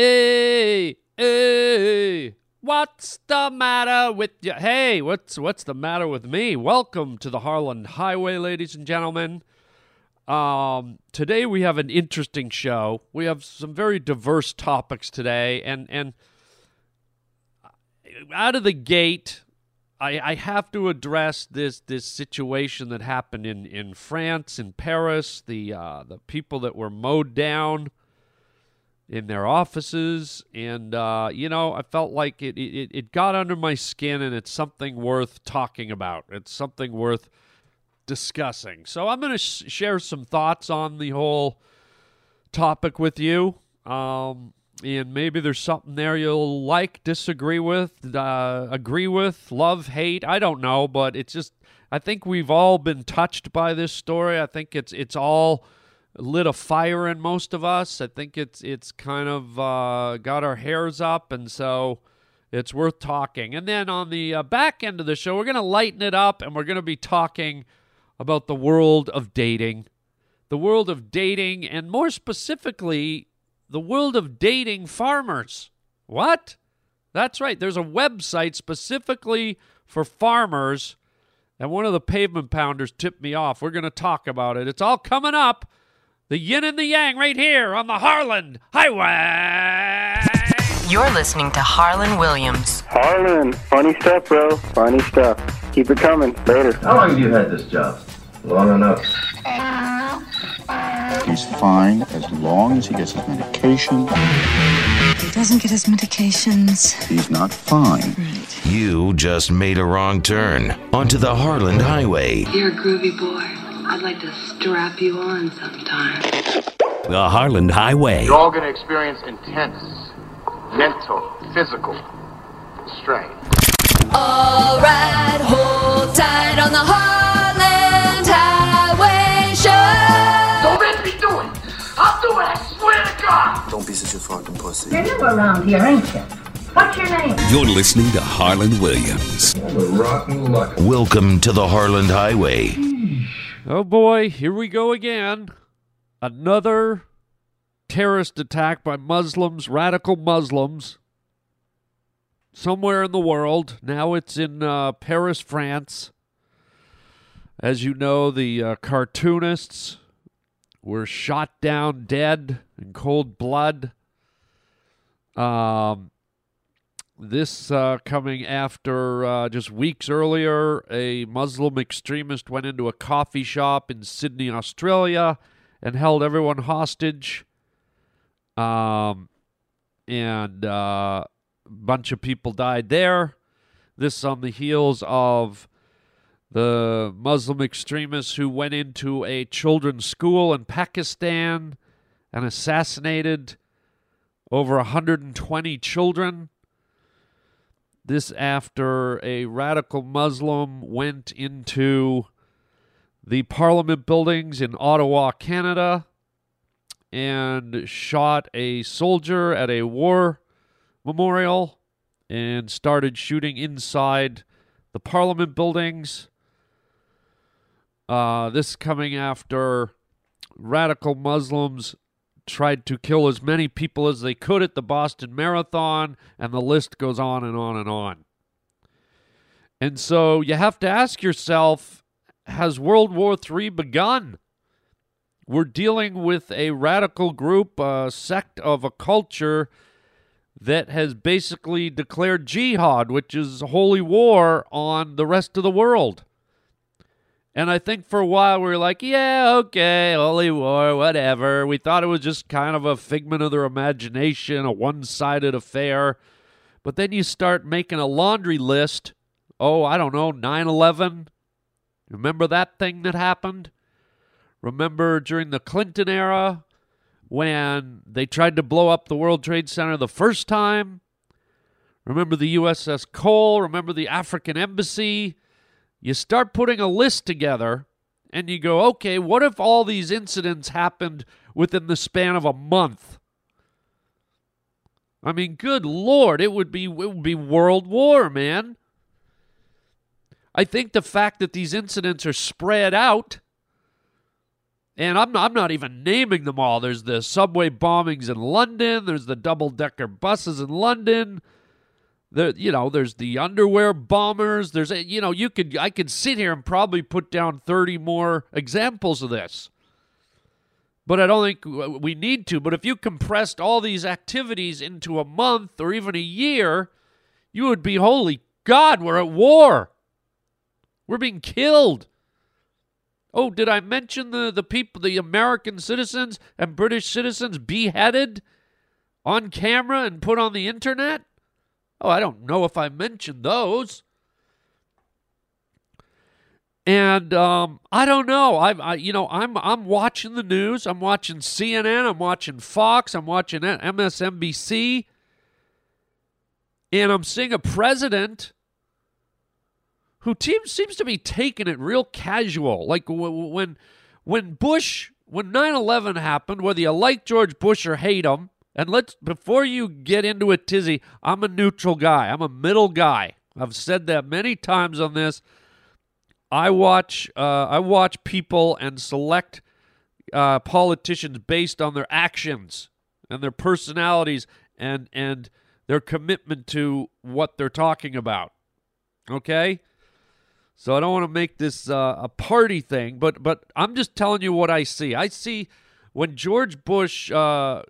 Hey, hey, what's the matter with you? Hey, what's what's the matter with me? Welcome to the Harland Highway, ladies and gentlemen. Um, today we have an interesting show. We have some very diverse topics today, and and out of the gate, I, I have to address this this situation that happened in, in France, in Paris, the uh, the people that were mowed down in their offices, and uh, you know, I felt like it, it it got under my skin, and it's something worth talking about. It's something worth discussing. So I'm going to sh- share some thoughts on the whole topic with you. Um, and maybe there's something there you'll like, disagree with, uh, agree with, love, hate. I don't know, but it's just I think we've all been touched by this story. I think it's it's all lit a fire in most of us. I think it's it's kind of uh, got our hairs up, and so it's worth talking. And then on the uh, back end of the show, we're going to lighten it up, and we're going to be talking about the world of dating, the world of dating, and more specifically the world of dating farmers. What? That's right. There's a website specifically for farmers, and one of the pavement pounders tipped me off. We're going to talk about it. It's all coming up. The yin and the yang right here on the Harland Highway. You're listening to Harland Williams. Harland, funny stuff, bro. Funny stuff. Keep it coming. Later. How long have you had this job? Long enough. He's fine as long as he gets his medication. He doesn't get his medications. He's not fine. Right. You just made a wrong turn onto the Harland Highway. You're a groovy boy. I'd like to strap you on sometime. The Harland Highway. You're all going to experience intense mental, physical strain. All right, hold tight on the Harland Highway show. Don't make me do it. I'll do it. I swear to God. Don't be such a fucking pussy. You're new around here, ain't you? What's your name? You're listening to Harland Williams. What a rotten luck. Welcome to the Harland Highway. Oh boy, here we go again. Another terrorist attack by Muslims, radical Muslims, somewhere in the world. Now it's in uh, Paris, France. As you know, the uh, cartoonists were shot down dead in cold blood. Um, this uh, coming after uh, just weeks earlier, a Muslim extremist went into a coffee shop in Sydney, Australia, and held everyone hostage. Um, and uh, a bunch of people died there. This on the heels of the Muslim extremists who went into a children's school in Pakistan and assassinated over 120 children. This after a radical Muslim went into the parliament buildings in Ottawa, Canada, and shot a soldier at a war memorial and started shooting inside the parliament buildings. Uh, this coming after radical Muslims tried to kill as many people as they could at the Boston Marathon, and the list goes on and on and on. And so you have to ask yourself has World War III begun? We're dealing with a radical group, a sect of a culture that has basically declared jihad, which is holy war, on the rest of the world. And I think for a while we were like, yeah, okay, holy war, whatever. We thought it was just kind of a figment of their imagination, a one sided affair. But then you start making a laundry list. Oh, I don't know, 9 11. Remember that thing that happened? Remember during the Clinton era when they tried to blow up the World Trade Center the first time? Remember the USS Cole? Remember the African Embassy? You start putting a list together and you go, okay, what if all these incidents happened within the span of a month? I mean, good lord, it would be it would be world war, man. I think the fact that these incidents are spread out And I'm I'm not even naming them all. There's the subway bombings in London. There's the double decker buses in London. There, you know, there's the underwear bombers. There's, you know, you could I could sit here and probably put down 30 more examples of this. But I don't think we need to. But if you compressed all these activities into a month or even a year, you would be holy God, we're at war. We're being killed. Oh, did I mention the, the people, the American citizens and British citizens beheaded on camera and put on the internet? Oh, I don't know if I mentioned those. And um, I don't know. I, I, you know, I'm I'm watching the news. I'm watching CNN. I'm watching Fox. I'm watching MSNBC. And I'm seeing a president who teams, seems to be taking it real casual. Like when when Bush, when 9/11 happened, whether you like George Bush or hate him, and let's before you get into a Tizzy, I'm a neutral guy. I'm a middle guy. I've said that many times on this. I watch uh, I watch people and select uh, politicians based on their actions and their personalities and and their commitment to what they're talking about. Okay, so I don't want to make this uh, a party thing, but but I'm just telling you what I see. I see when George Bush, uh,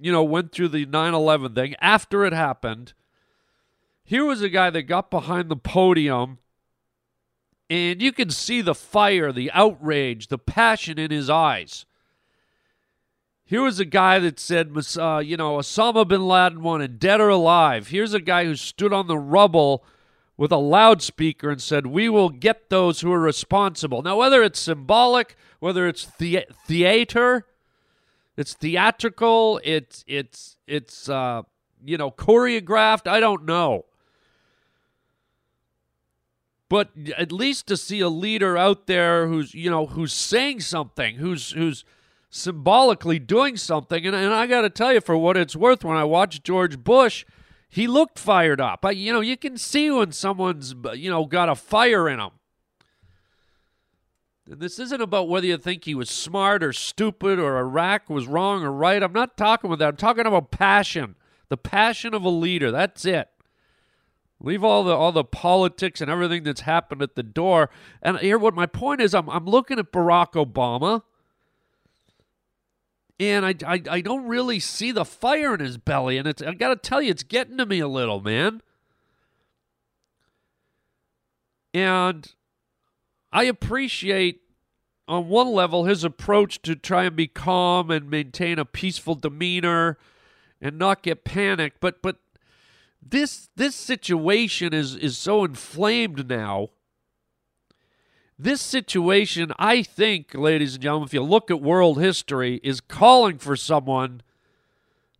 you know, went through the 9/11 thing after it happened. Here was a guy that got behind the podium and you can see the fire, the outrage, the passion in his eyes. Here was a guy that said, uh, you know, Osama bin Laden wanted dead or alive. Here's a guy who stood on the rubble with a loudspeaker and said, We will get those who are responsible. Now, whether it's symbolic, whether it's the- theater, it's theatrical, it's, it's, it's, uh, you know, choreographed, I don't know. But at least to see a leader out there who's, you know, who's saying something, who's, who's, symbolically doing something. And, and I got to tell you, for what it's worth, when I watched George Bush, he looked fired up. I, you know, you can see when someone's, you know, got a fire in them. This isn't about whether you think he was smart or stupid or Iraq was wrong or right. I'm not talking about that. I'm talking about passion, the passion of a leader. That's it. Leave all the all the politics and everything that's happened at the door. And here, what my point is, I'm I'm looking at Barack Obama and I, I, I don't really see the fire in his belly, and it's I got to tell you, it's getting to me a little, man. And I appreciate, on one level, his approach to try and be calm and maintain a peaceful demeanor and not get panicked. But but this this situation is is so inflamed now this situation, I think, ladies and gentlemen, if you look at world history, is calling for someone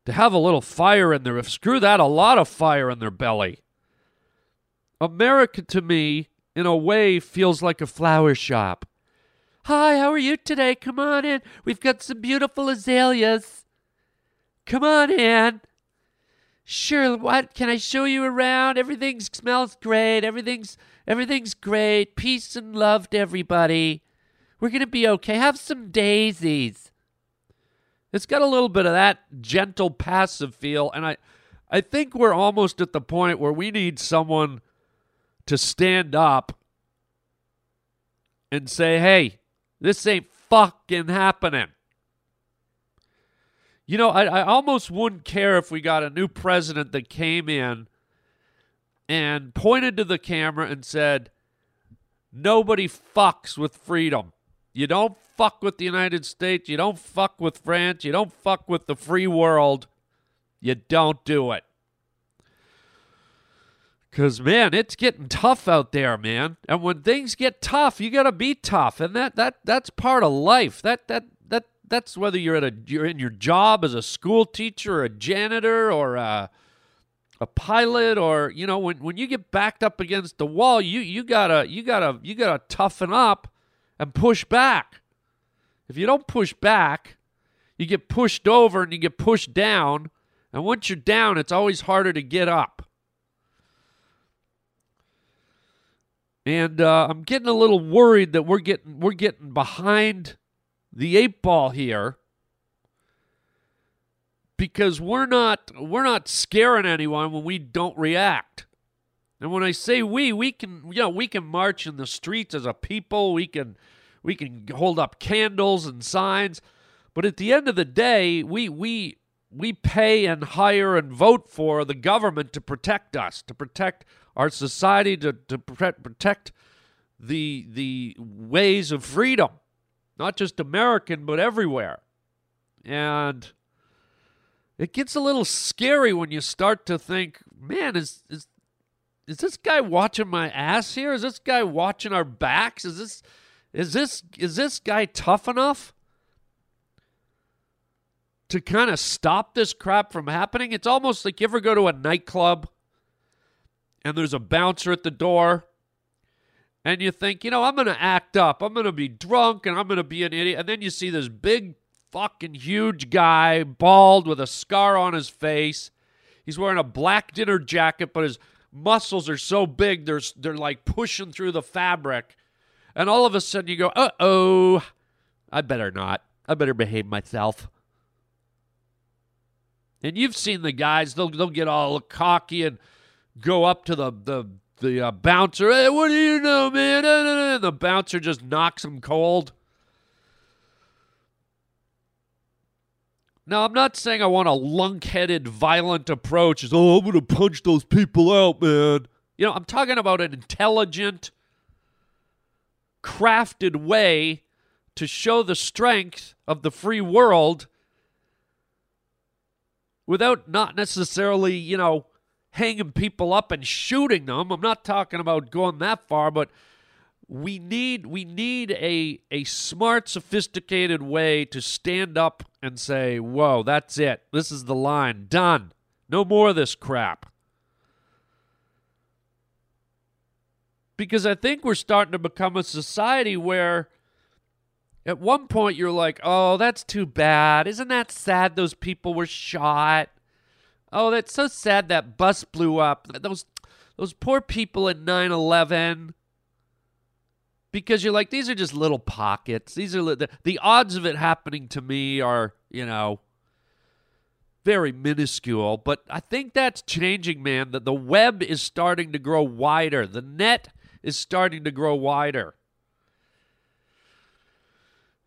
to have a little fire in their screw that, a lot of fire in their belly. America to me, in a way, feels like a flower shop. Hi, how are you today? Come on in. We've got some beautiful azaleas. Come on in. Sure, what? Can I show you around? Everything smells great. Everything's Everything's great. Peace and love to everybody. We're going to be okay. Have some daisies. It's got a little bit of that gentle, passive feel. And I, I think we're almost at the point where we need someone to stand up and say, hey, this ain't fucking happening. You know, I, I almost wouldn't care if we got a new president that came in and pointed to the camera and said, Nobody fucks with freedom. You don't fuck with the United States. You don't fuck with France. You don't fuck with the free world. You don't do it. Cause man, it's getting tough out there, man. And when things get tough, you gotta be tough, and that that that's part of life. That that that that's whether you're at a you're in your job as a school teacher, or a janitor, or a a pilot or you know when, when you get backed up against the wall you you gotta you gotta you gotta toughen up and push back if you don't push back you get pushed over and you get pushed down and once you're down it's always harder to get up and uh, i'm getting a little worried that we're getting we're getting behind the eight ball here because we're not we're not scaring anyone when we don't react. And when I say we, we can you know, we can march in the streets as a people, we can we can hold up candles and signs, but at the end of the day, we we we pay and hire and vote for the government to protect us, to protect our society, to, to protect, the the ways of freedom, not just American but everywhere. And it gets a little scary when you start to think, man, is is is this guy watching my ass here? Is this guy watching our backs? Is this is this is this guy tough enough to kind of stop this crap from happening? It's almost like you ever go to a nightclub and there's a bouncer at the door and you think, you know, I'm going to act up. I'm going to be drunk and I'm going to be an idiot. And then you see this big fucking huge guy, bald with a scar on his face. He's wearing a black dinner jacket, but his muscles are so big they're they're like pushing through the fabric. And all of a sudden you go, "Uh oh, I better not. I better behave myself." And you've seen the guys; they'll they'll get all cocky and go up to the the the uh, bouncer. Hey, what do you know, man? And the bouncer just knocks him cold. Now, I'm not saying I want a lunk headed, violent approach. Is, oh, I'm to punch those people out, man. You know, I'm talking about an intelligent, crafted way to show the strength of the free world without not necessarily, you know, hanging people up and shooting them. I'm not talking about going that far, but we need we need a a smart sophisticated way to stand up and say whoa that's it. This is the line. Done. No more of this crap. Because i think we're starting to become a society where at one point you're like oh that's too bad. Isn't that sad those people were shot oh that's so sad that bus blew up those those poor people at 9-11 because you're like these are just little pockets. These are li- the, the odds of it happening to me are, you know, very minuscule, but I think that's changing, man. That the web is starting to grow wider. The net is starting to grow wider.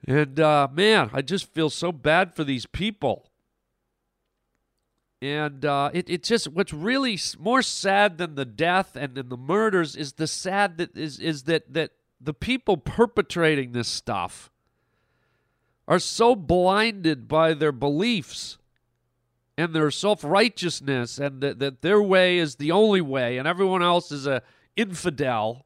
And uh, man, I just feel so bad for these people. And uh, it, it just what's really more sad than the death and than the murders is the sad that is is that that the people perpetrating this stuff are so blinded by their beliefs and their self-righteousness and that, that their way is the only way and everyone else is a infidel.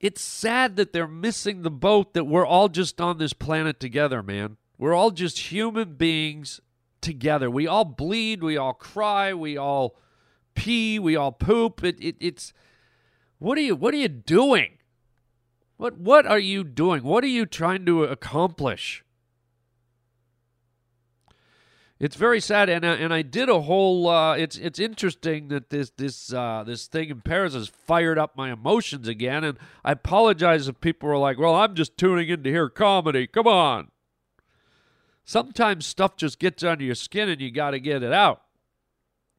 It's sad that they're missing the boat that we're all just on this planet together man. We're all just human beings together we all bleed we all cry we all pee we all poop it, it, it's what are you what are you doing what what are you doing? What are you trying to accomplish? It's very sad, and uh, and I did a whole. Uh, it's it's interesting that this this uh, this thing in Paris has fired up my emotions again, and I apologize if people were like, "Well, I'm just tuning in to hear comedy." Come on. Sometimes stuff just gets under your skin, and you got to get it out.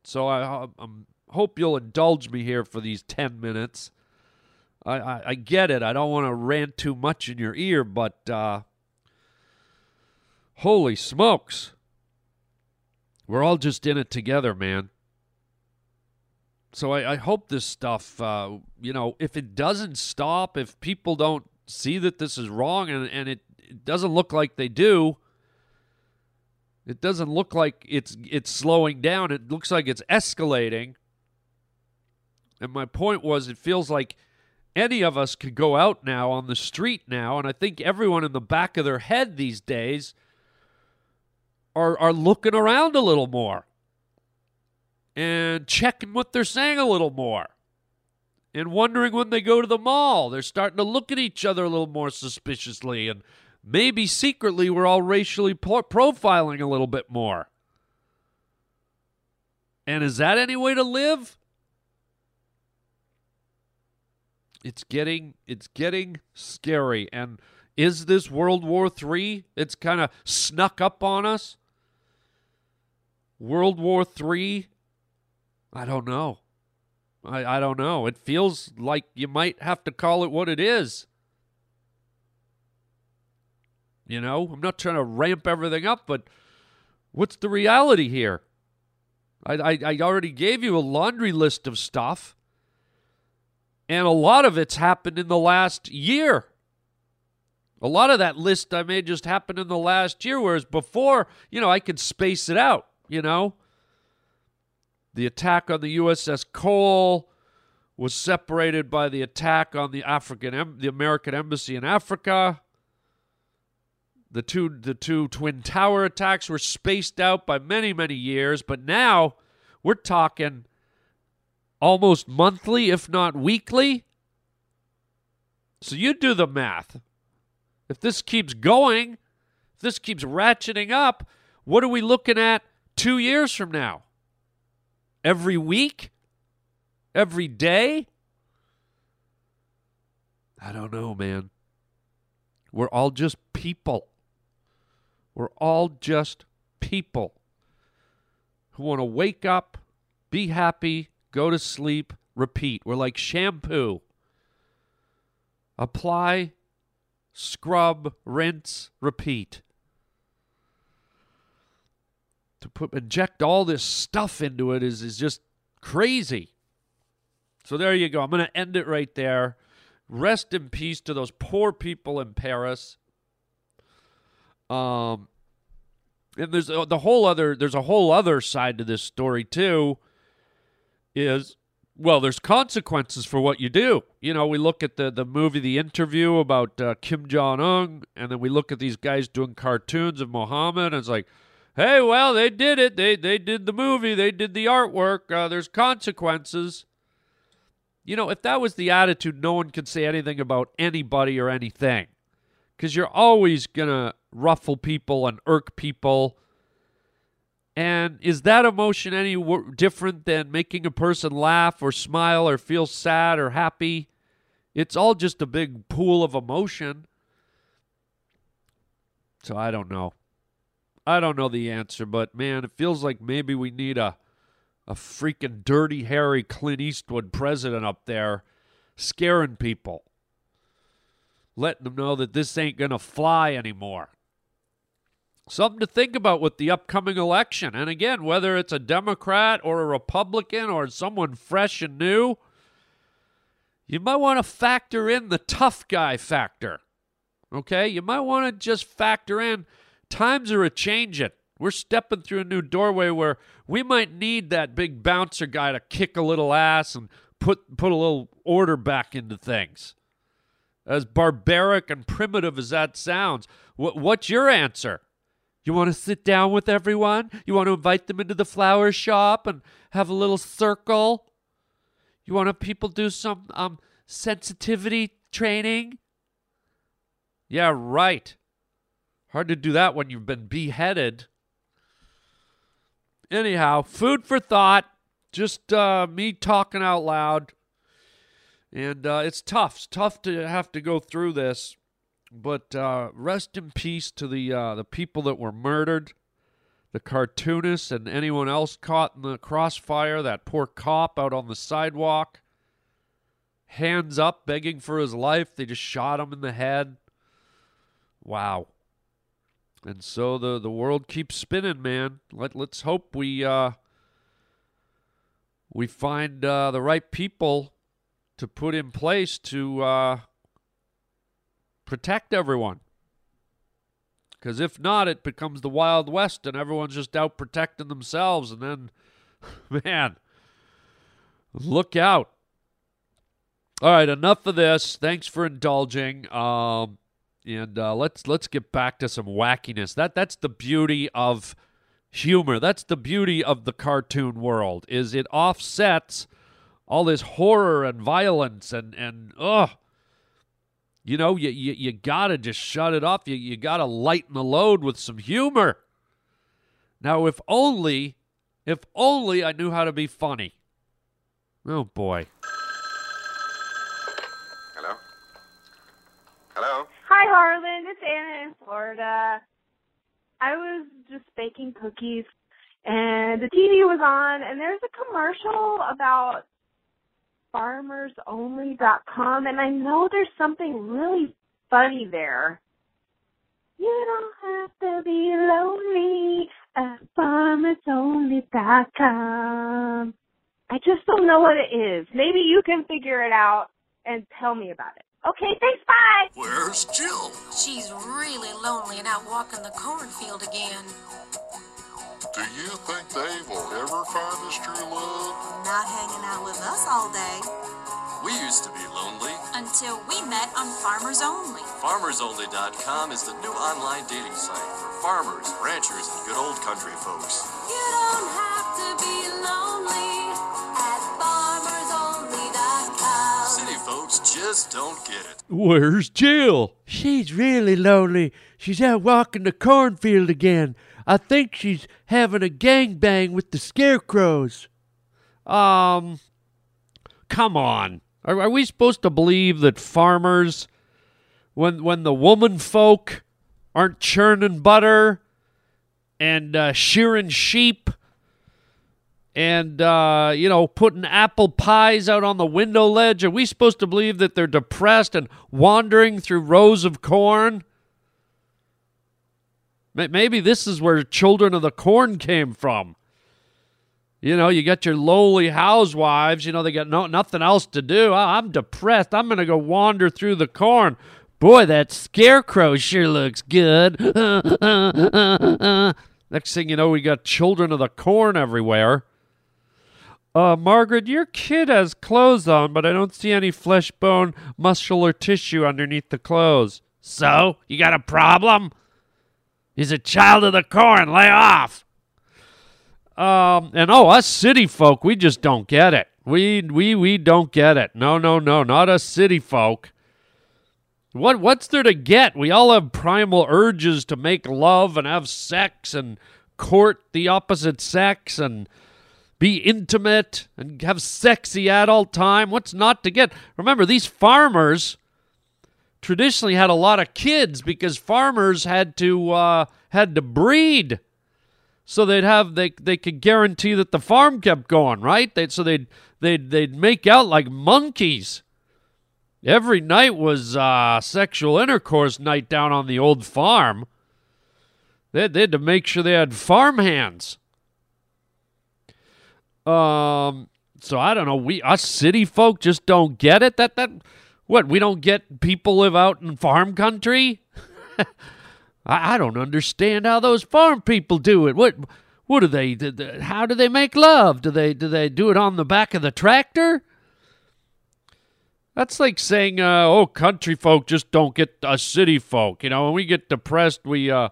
So I, I hope you'll indulge me here for these ten minutes. I, I, I get it. I don't want to rant too much in your ear, but uh, holy smokes. We're all just in it together, man. So I, I hope this stuff, uh, you know, if it doesn't stop, if people don't see that this is wrong and, and it, it doesn't look like they do, it doesn't look like it's it's slowing down. It looks like it's escalating. And my point was, it feels like any of us could go out now on the street now, and I think everyone in the back of their head these days are are looking around a little more and checking what they're saying a little more. And wondering when they go to the mall, they're starting to look at each other a little more suspiciously and maybe secretly we're all racially pro- profiling a little bit more. And is that any way to live? it's getting it's getting scary and Is this World War III? It's kind of snuck up on us. World War III? I don't know. I, I don't know. It feels like you might have to call it what it is. You know, I'm not trying to ramp everything up, but what's the reality here? I, I, I already gave you a laundry list of stuff, and a lot of it's happened in the last year. A lot of that list I made just happened in the last year, whereas before, you know, I could space it out, you know? The attack on the USS Cole was separated by the attack on the African the American embassy in Africa. The two the two twin tower attacks were spaced out by many many years, but now we're talking almost monthly if not weekly. So you do the math. If this keeps going, if this keeps ratcheting up, what are we looking at 2 years from now? Every week? Every day? I don't know, man. We're all just people. We're all just people who want to wake up, be happy, go to sleep, repeat. We're like shampoo. Apply, scrub, rinse, repeat. To put inject all this stuff into it is is just crazy. So there you go. I'm going to end it right there. Rest in peace to those poor people in Paris. Um, and there's the whole other there's a whole other side to this story too. Is well, there's consequences for what you do. You know, we look at the the movie The Interview about uh, Kim Jong Un, and then we look at these guys doing cartoons of Muhammad, and it's like, hey, well, they did it. They they did the movie. They did the artwork. Uh, there's consequences. You know, if that was the attitude, no one could say anything about anybody or anything, because you're always gonna ruffle people and irk people. And is that emotion any different than making a person laugh or smile or feel sad or happy? It's all just a big pool of emotion. So I don't know. I don't know the answer, but man, it feels like maybe we need a a freaking dirty Harry Clint Eastwood president up there scaring people. Letting them know that this ain't going to fly anymore something to think about with the upcoming election. And again, whether it's a Democrat or a Republican or someone fresh and new, you might want to factor in the tough guy factor. Okay? You might want to just factor in times are a changing. We're stepping through a new doorway where we might need that big bouncer guy to kick a little ass and put put a little order back into things. As barbaric and primitive as that sounds, what, what's your answer? You want to sit down with everyone? You want to invite them into the flower shop and have a little circle? You want to people do some um sensitivity training? Yeah, right. Hard to do that when you've been beheaded. Anyhow, food for thought. Just uh, me talking out loud. And uh, it's tough. It's tough to have to go through this. But uh, rest in peace to the uh, the people that were murdered, the cartoonists, and anyone else caught in the crossfire. That poor cop out on the sidewalk, hands up, begging for his life. They just shot him in the head. Wow. And so the the world keeps spinning, man. Let let's hope we uh, we find uh, the right people to put in place to uh, protect everyone. Because if not, it becomes the Wild West and everyone's just out protecting themselves. And then, man, look out. All right, enough of this. Thanks for indulging. Um, and uh, let's let's get back to some wackiness. That that's the beauty of humor. That's the beauty of the cartoon world. Is it offsets all this horror and violence and and ugh you know, you, you, you got to just shut it off. You, you got to lighten the load with some humor. Now, if only, if only I knew how to be funny. Oh, boy. Hello? Hello? Hi, Harland. It's Anna in Florida. I was just baking cookies, and the TV was on, and there's a commercial about farmersonly.com, and I know there's something really funny there. You don't have to be lonely at farmersonly.com. I just don't know what it is. Maybe you can figure it out and tell me about it. Okay, thanks, bye! Where's Jill? She's really lonely and out walking the cornfield again. Do you think Dave will ever find his true love? Not hanging out with us all day. We used to be lonely. Until we met on Farmers Only. FarmersOnly.com is the new online dating site for farmers, ranchers, and good old country folks. You don't have to be lonely at farmersonly.com. City folks just don't get it. Where's Jill? She's really lonely. She's out walking the cornfield again. I think she's having a gangbang with the scarecrows. Um, come on. Are, are we supposed to believe that farmers, when when the woman folk aren't churning butter and uh, shearing sheep and uh, you know putting apple pies out on the window ledge, are we supposed to believe that they're depressed and wandering through rows of corn? Maybe this is where children of the corn came from. You know, you got your lowly housewives, you know, they got no, nothing else to do. Oh, I'm depressed. I'm going to go wander through the corn. Boy, that scarecrow sure looks good. Next thing you know, we got children of the corn everywhere. Uh, Margaret, your kid has clothes on, but I don't see any flesh, bone, muscle, or tissue underneath the clothes. So, you got a problem? He's a child of the corn. Lay off. Um, and oh, us city folk, we just don't get it. We we we don't get it. No, no, no, not us city folk. What what's there to get? We all have primal urges to make love and have sex and court the opposite sex and be intimate and have sexy at all time. What's not to get? Remember, these farmers traditionally had a lot of kids because farmers had to uh, had to breed, so they'd have they they could guarantee that the farm kept going right. They so they'd they'd they'd make out like monkeys. Every night was uh, sexual intercourse night down on the old farm. They, they had to make sure they had farm hands. Um, so I don't know. We us city folk just don't get it. That that what we don't get. People live out in farm country. I, I don't understand how those farm people do it. What what do they? do How do they make love? Do they do they do it on the back of the tractor? That's like saying, uh, "Oh, country folk just don't get us city folk." You know, when we get depressed, we uh,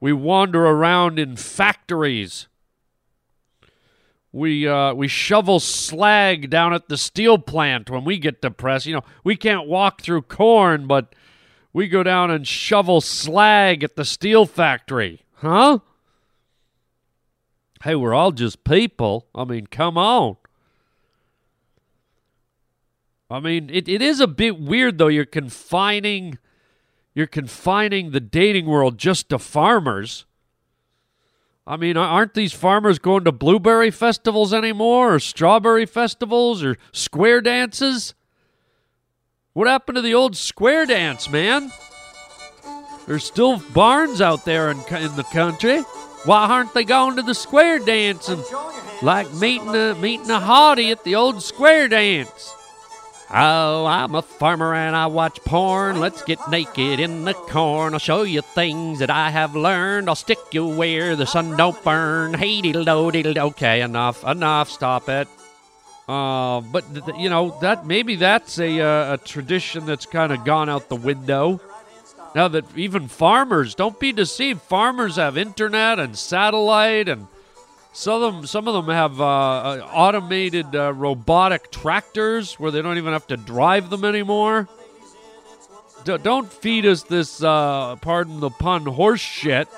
we wander around in factories. We uh, we shovel slag down at the steel plant when we get depressed. You know, we can't walk through corn, but we go down and shovel slag at the steel factory, huh? Hey, we're all just people. I mean, come on. I mean, it, it is a bit weird though. You're confining you're confining the dating world just to farmers. I mean, aren't these farmers going to blueberry festivals anymore, or strawberry festivals, or square dances? What happened to the old square dance, man? There's still barns out there in, in the country. Why aren't they going to the square dance and like meeting a meeting a hottie at the old square dance? Oh, I'm a farmer and I watch porn. Let's get naked in the corn. I'll show you things that I have learned. I'll stick you where the sun don't burn. Hey, diddle diddle. Okay, enough, enough. Stop it. Uh, but th- you know that maybe that's a uh, a tradition that's kind of gone out the window. Now that even farmers don't be deceived, farmers have internet and satellite and some of them, some of them have uh, uh, automated uh, robotic tractors where they don't even have to drive them anymore. D- don't feed us this, uh, pardon the pun, horse shit.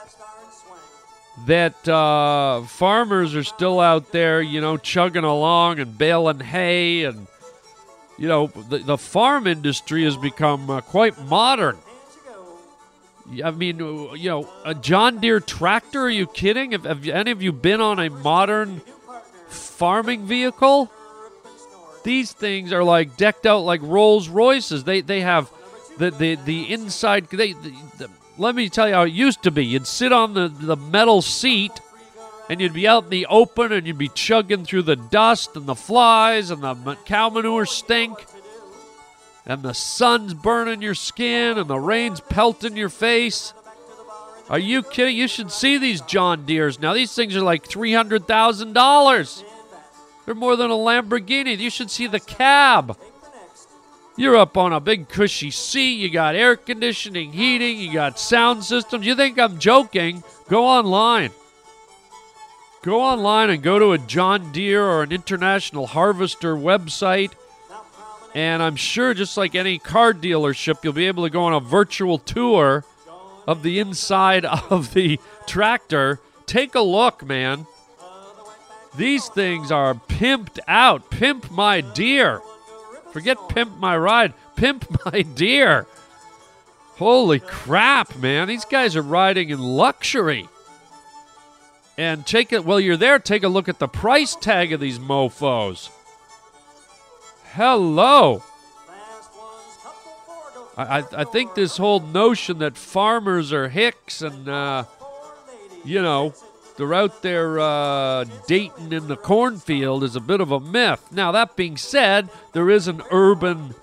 That uh, farmers are still out there, you know, chugging along and baling hay, and you know, the, the farm industry has become uh, quite modern. I mean, uh, you know, a John Deere tractor? Are you kidding? Have, have any of you been on a modern farming vehicle? These things are like decked out like Rolls Royces. They they have the the the inside. They the, the, let me tell you how it used to be. You'd sit on the the metal seat, and you'd be out in the open, and you'd be chugging through the dust and the flies and the cow manure stink, and the sun's burning your skin, and the rain's pelting your face. Are you kidding? You should see these John Deeres now. These things are like three hundred thousand dollars. They're more than a Lamborghini. You should see the cab. You're up on a big cushy seat. You got air conditioning, heating, you got sound systems. You think I'm joking? Go online. Go online and go to a John Deere or an International Harvester website. And I'm sure, just like any car dealership, you'll be able to go on a virtual tour of the inside of the tractor. Take a look, man. These things are pimped out. Pimp my Deere. Forget pimp my ride. Pimp my Deere. Holy crap, man. These guys are riding in luxury. And take it while you're there, take a look at the price tag of these mofos. Hello. I, I, I think this whole notion that farmers are hicks and, uh, you know, they're out there uh, dating in the cornfield is a bit of a myth. Now, that being said, there is an urban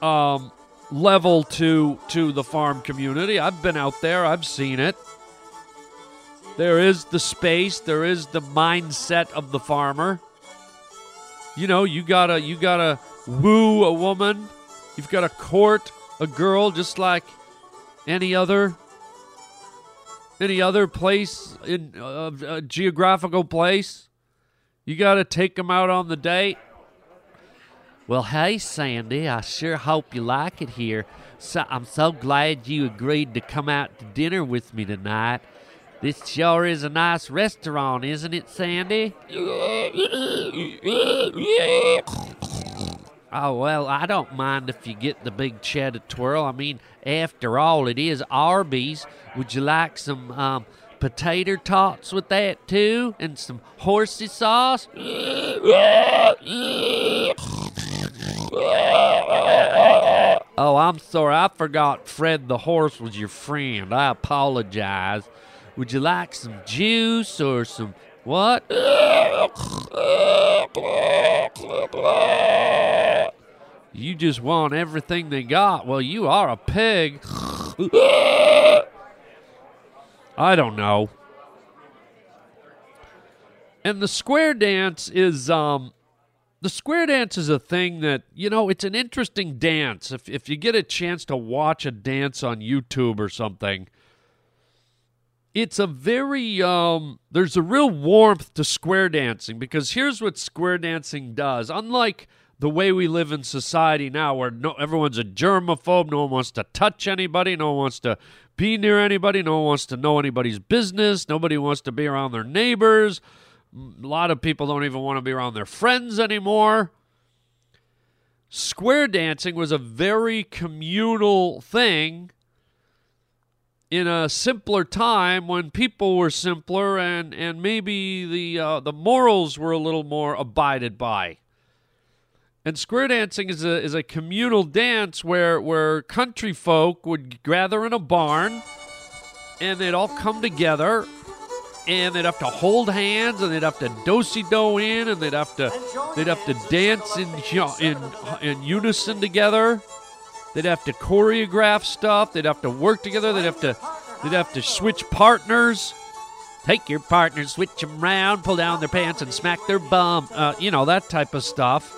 um, level to to the farm community. I've been out there. I've seen it. There is the space. There is the mindset of the farmer. You know, you gotta you gotta woo a woman. You've got to court a girl just like any other any other place in uh, a geographical place. You got to take them out on the date. Well, hey, Sandy, I sure hope you like it here. So, I'm so glad you agreed to come out to dinner with me tonight. This sure is a nice restaurant, isn't it, Sandy? Oh, well, I don't mind if you get the big cheddar twirl. I mean, after all, it is Arby's. Would you like some um, potato tots with that, too? And some horsey sauce? Oh, I'm sorry. I forgot Fred the horse was your friend. I apologize. Would you like some juice or some what? You just want everything they got. Well, you are a pig. I don't know. And the square dance is um the square dance is a thing that, you know, it's an interesting dance. If if you get a chance to watch a dance on YouTube or something, it's a very um there's a real warmth to square dancing because here's what square dancing does. Unlike the way we live in society now where no everyone's a germaphobe, no one wants to touch anybody, no one wants to be near anybody, no one wants to know anybody's business, nobody wants to be around their neighbors. A lot of people don't even want to be around their friends anymore. Square dancing was a very communal thing in a simpler time when people were simpler and, and maybe the uh, the morals were a little more abided by. And square dancing is a is a communal dance where where country folk would gather in a barn and they'd all come together and they'd have to hold hands and they'd have to do do in and they'd have to they'd have to dance in in in unison together. They'd have to choreograph stuff. They'd have to work together. They'd have to they'd have to switch partners. Take your partner, switch them around, pull down their pants, and smack their bum. Uh, you know that type of stuff.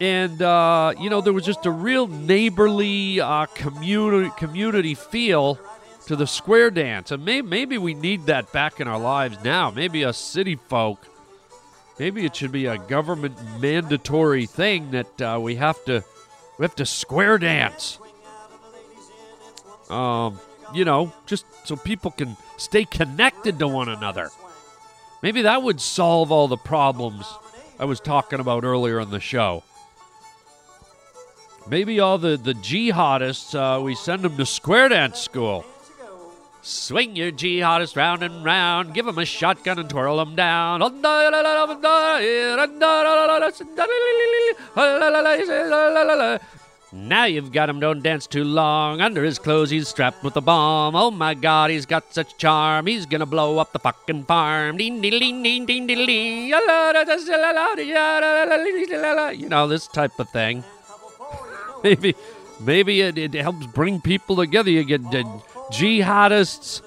And uh, you know there was just a real neighborly uh, community community feel to the square dance, and maybe maybe we need that back in our lives now. Maybe us city folk, maybe it should be a government mandatory thing that uh, we have to we have to square dance. Um, you know, just so people can stay connected to one another. Maybe that would solve all the problems I was talking about earlier in the show. Maybe all the, the jihadists, uh, we send them to square dance school. Swing your jihadist round and round, give 'em a shotgun and twirl 'em down. Now you've got him, don't dance too long. Under his clothes, he's strapped with a bomb. Oh my god, he's got such charm. He's gonna blow up the fucking farm. You know, this type of thing. Maybe, maybe it, it helps bring people together. You get uh, jihadists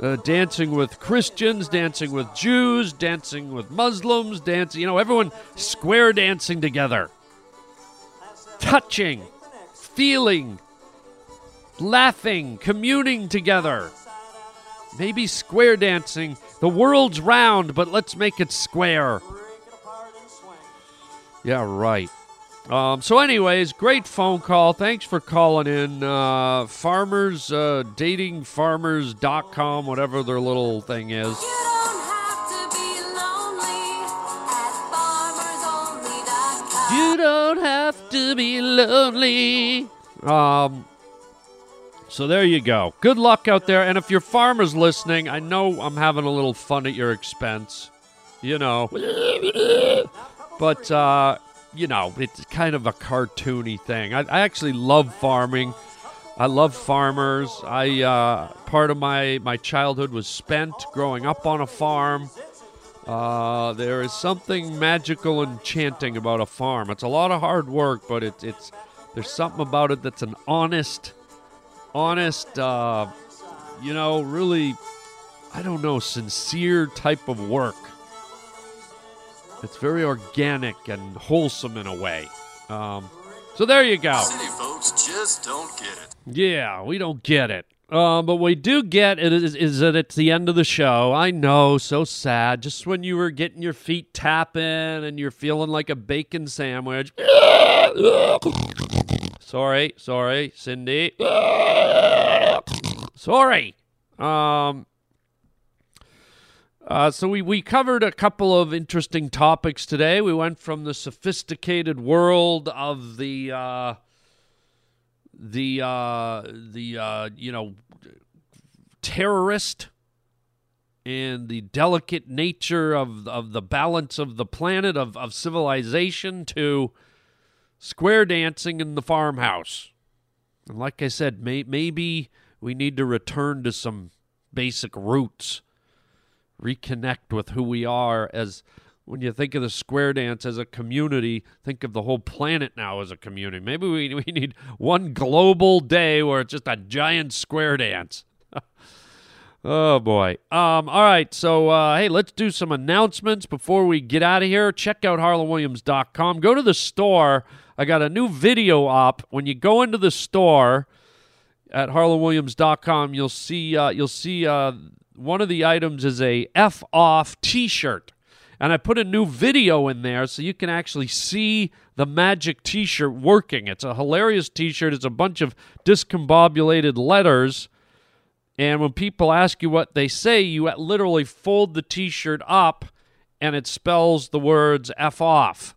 uh, dancing with Christians, dancing with Jews, dancing with Muslims, dancing, you know, everyone square dancing together touching, feeling, laughing, communing together. Maybe square dancing. The world's round, but let's make it square. Yeah, right. Um, so, anyways, great phone call. Thanks for calling in. Uh, farmers, uh, datingfarmers.com, whatever their little thing is. You don't have to be lonely. As farmers only You don't have to be lonely. Um, so there you go. Good luck out there. And if your farmer's listening, I know I'm having a little fun at your expense. You know. But, uh, you know, it's kind of a cartoony thing. I, I actually love farming. I love farmers. I uh, part of my my childhood was spent growing up on a farm. Uh, there is something magical and enchanting about a farm. It's a lot of hard work, but it's it's there's something about it that's an honest, honest, uh, you know, really, I don't know, sincere type of work. It's very organic and wholesome in a way. Um, so there you go. City folks just don't get it. Yeah, we don't get it. Um, but we do get it is, is that it's the end of the show. I know, so sad. Just when you were getting your feet tapping and you're feeling like a bacon sandwich. sorry, sorry, Cindy. sorry. Um. Uh, so we, we covered a couple of interesting topics today. We went from the sophisticated world of the uh, the uh, the uh, you know terrorist and the delicate nature of of the balance of the planet of, of civilization to square dancing in the farmhouse. And like I said, may, maybe we need to return to some basic roots, reconnect with who we are as when you think of the square dance as a community, think of the whole planet now as a community. Maybe we, we need one global day where it's just a giant square dance. oh boy. Um, all right, so uh, hey, let's do some announcements before we get out of here. Check out harlanwilliams.com. Go to the store. I got a new video up. When you go into the store at harlanwilliams.com, you'll see uh, you'll see uh, one of the items is a F off T-shirt and I put a new video in there so you can actually see the magic t shirt working. It's a hilarious t shirt, it's a bunch of discombobulated letters. And when people ask you what they say, you literally fold the t shirt up and it spells the words F off.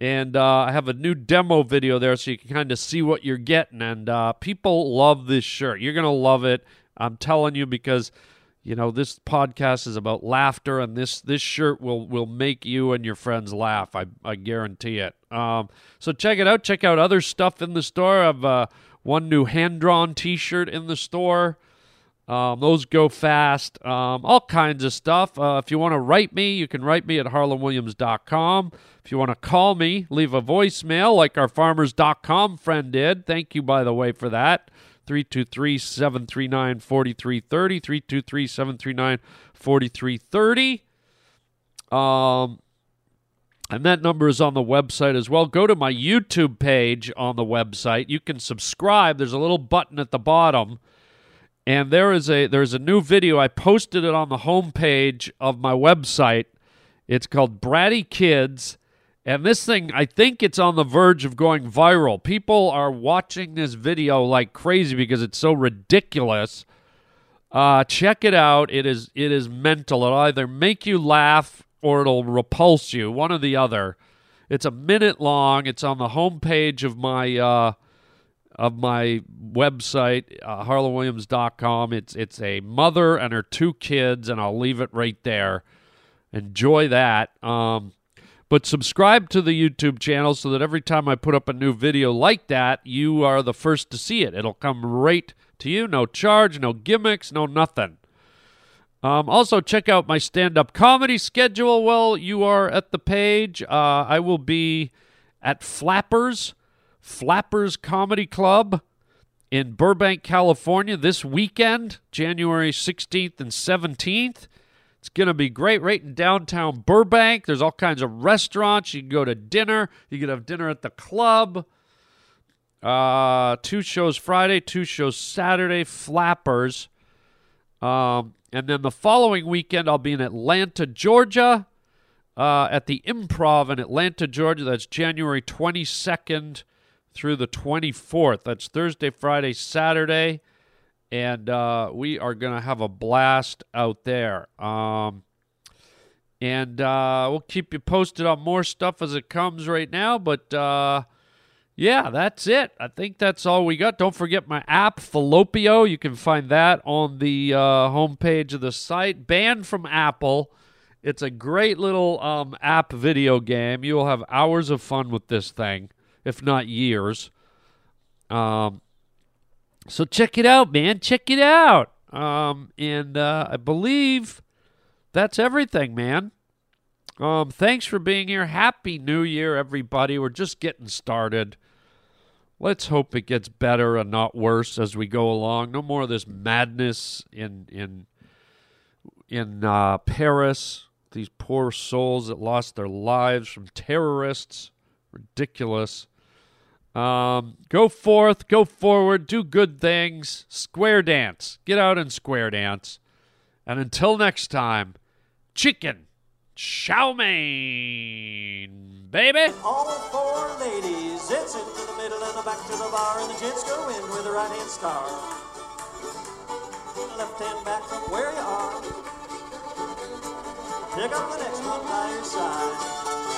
And uh, I have a new demo video there so you can kind of see what you're getting. And uh, people love this shirt. You're going to love it. I'm telling you because you know this podcast is about laughter and this this shirt will will make you and your friends laugh. I i guarantee it. Um so check it out. Check out other stuff in the store. I've uh one new hand drawn t-shirt in the store. Um, those go fast. Um, all kinds of stuff. Uh, if you want to write me you can write me at harlanwilliams.com if you want to call me leave a voicemail like our farmers.com friend did. Thank you by the way for that 323 739 4330. 323 739 4330. Um, and that number is on the website as well. Go to my YouTube page on the website. You can subscribe. There's a little button at the bottom. And there is a there's a new video. I posted it on the homepage of my website. It's called Bratty Kids and this thing, I think it's on the verge of going viral. People are watching this video like crazy because it's so ridiculous. Uh, check it out. It is it is mental. It'll either make you laugh or it'll repulse you, one or the other. It's a minute long. It's on the homepage of my uh, of my website, uh, harlanwilliams.com. It's it's a mother and her two kids, and I'll leave it right there. Enjoy that. Um, but subscribe to the YouTube channel so that every time I put up a new video like that, you are the first to see it. It'll come right to you. No charge, no gimmicks, no nothing. Um, also, check out my stand up comedy schedule. while you are at the page. Uh, I will be at Flappers, Flappers Comedy Club in Burbank, California this weekend, January 16th and 17th. It's going to be great right in downtown Burbank. There's all kinds of restaurants. You can go to dinner. You can have dinner at the club. Uh, two shows Friday, two shows Saturday, Flappers. Um, and then the following weekend, I'll be in Atlanta, Georgia, uh, at the Improv in Atlanta, Georgia. That's January 22nd through the 24th. That's Thursday, Friday, Saturday and uh, we are going to have a blast out there. Um, and uh, we'll keep you posted on more stuff as it comes right now. But uh, yeah, that's it. I think that's all we got. Don't forget my app, Fallopio. You can find that on the uh, homepage of the site. Banned from Apple. It's a great little um, app video game. You will have hours of fun with this thing, if not years. Um, so check it out, man. Check it out. Um, and uh, I believe that's everything, man. Um, thanks for being here. Happy New Year, everybody. We're just getting started. Let's hope it gets better and not worse as we go along. No more of this madness in in in uh, Paris. These poor souls that lost their lives from terrorists. Ridiculous. Um, go forth, go forward, do good things, square dance. Get out and square dance. And until next time, chicken chow mein, baby. All four ladies, it's into the middle and the back to the bar, and the gents go in with the right hand star. Left hand back from where you are. Pick up the next one by your side.